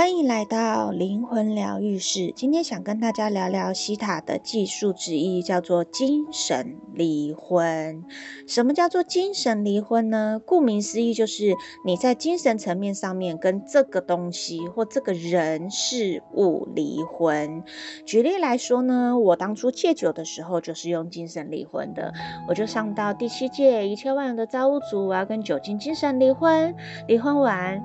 欢迎来到灵魂疗愈室。今天想跟大家聊聊希塔的技术之一，叫做精神离婚。什么叫做精神离婚呢？顾名思义，就是你在精神层面上面跟这个东西或这个人事物离婚。举例来说呢，我当初戒酒的时候就是用精神离婚的。我就上到第七届一千万人的造物主，我要跟酒精精神离婚。离婚完。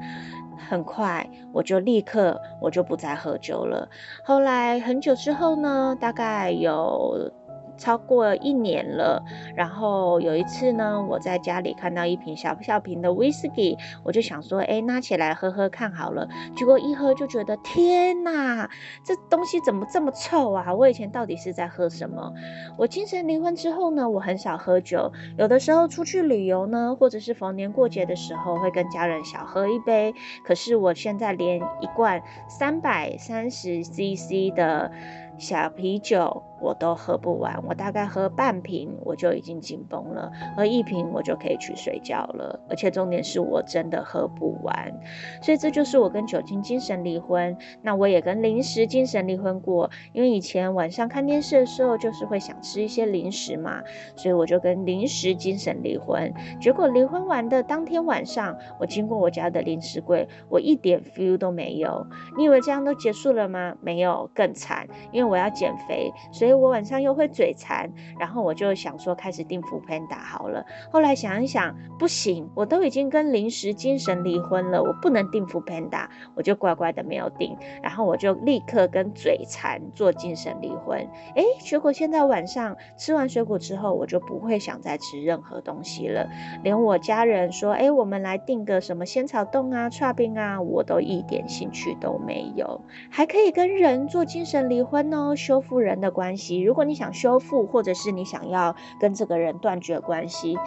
很快，我就立刻，我就不再喝酒了。后来很久之后呢，大概有。超过一年了，然后有一次呢，我在家里看到一瓶小小瓶的威士忌，我就想说，哎，拿起来喝喝看好了。结果一喝就觉得，天哪，这东西怎么这么臭啊？我以前到底是在喝什么？我精神离婚之后呢，我很少喝酒，有的时候出去旅游呢，或者是逢年过节的时候，会跟家人小喝一杯。可是我现在连一罐三百三十 CC 的小啤酒。我都喝不完，我大概喝半瓶我就已经紧绷了，喝一瓶我就可以去睡觉了。而且重点是我真的喝不完，所以这就是我跟酒精精神离婚。那我也跟零食精神离婚过，因为以前晚上看电视的时候就是会想吃一些零食嘛，所以我就跟零食精神离婚。结果离婚完的当天晚上，我经过我家的零食柜，我一点 feel 都没有。你以为这样都结束了吗？没有，更惨，因为我要减肥，所以。所以我晚上又会嘴馋，然后我就想说开始订 f o o Panda 好了。后来想一想，不行，我都已经跟零食精神离婚了，我不能订 f o o Panda，我就乖乖的没有订。然后我就立刻跟嘴馋做精神离婚。哎，结果现在晚上吃完水果之后，我就不会想再吃任何东西了。连我家人说，哎，我们来订个什么仙草冻啊、剉冰啊，我都一点兴趣都没有。还可以跟人做精神离婚哦，修复人的关系。如果你想修复，或者是你想要跟这个人断绝关系，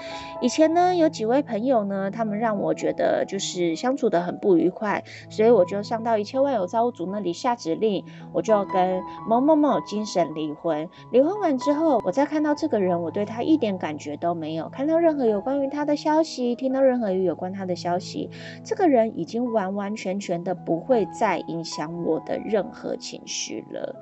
以前呢有几位朋友呢，他们让我觉得就是相处得很不愉快，所以我就上到一千万有造物主那里下指令，我就要跟某某某精神离婚。离婚完之后，我再看到这个人，我对他一点感觉都没有，看到任何有关于他的消息，听到任何与有关他的消息，这个人已经完完全全的不会再影响我的任何情绪了。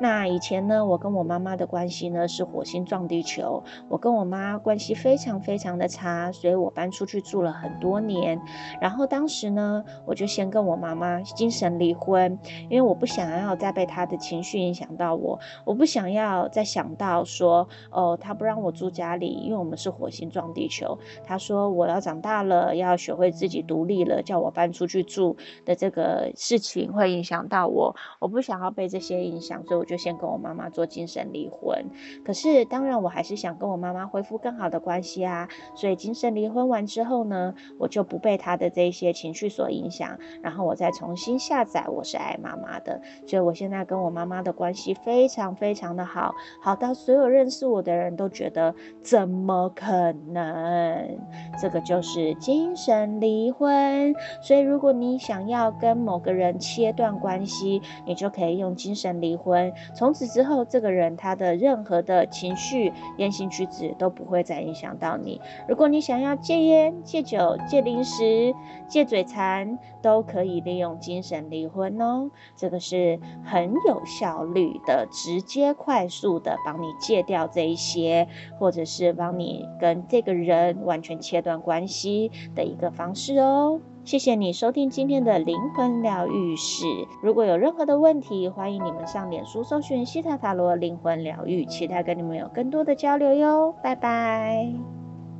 那以前呢，我跟我妈妈的关系呢是火星撞地球，我跟我妈关系非常非常的差，所以我搬出去住了很多年。然后当时呢，我就先跟我妈妈精神离婚，因为我不想要再被她的情绪影响到我，我不想要再想到说，哦，她不让我住家里，因为我们是火星撞地球。她说我要长大了，要学会自己独立了，叫我搬出去住的这个事情会影响到我，我不想要被这些影响，所以。就先跟我妈妈做精神离婚，可是当然我还是想跟我妈妈恢复更好的关系啊。所以精神离婚完之后呢，我就不被她的这些情绪所影响，然后我再重新下载我是爱妈妈的。所以我现在跟我妈妈的关系非常非常的好，好到所有认识我的人都觉得怎么可能？这个就是精神离婚。所以如果你想要跟某个人切断关系，你就可以用精神离婚。从此之后，这个人他的任何的情绪、言行举止都不会再影响到你。如果你想要戒烟、戒酒、戒零食、戒嘴馋，都可以利用精神离婚哦。这个是很有效率的、直接、快速的帮你戒掉这一些，或者是帮你跟这个人完全切断关系的一个方式哦。谢谢你收听今天的灵魂疗愈室。如果有任何的问题，欢迎你们上脸书搜寻西塔塔罗灵魂疗愈，期待跟你们有更多的交流哟。拜拜。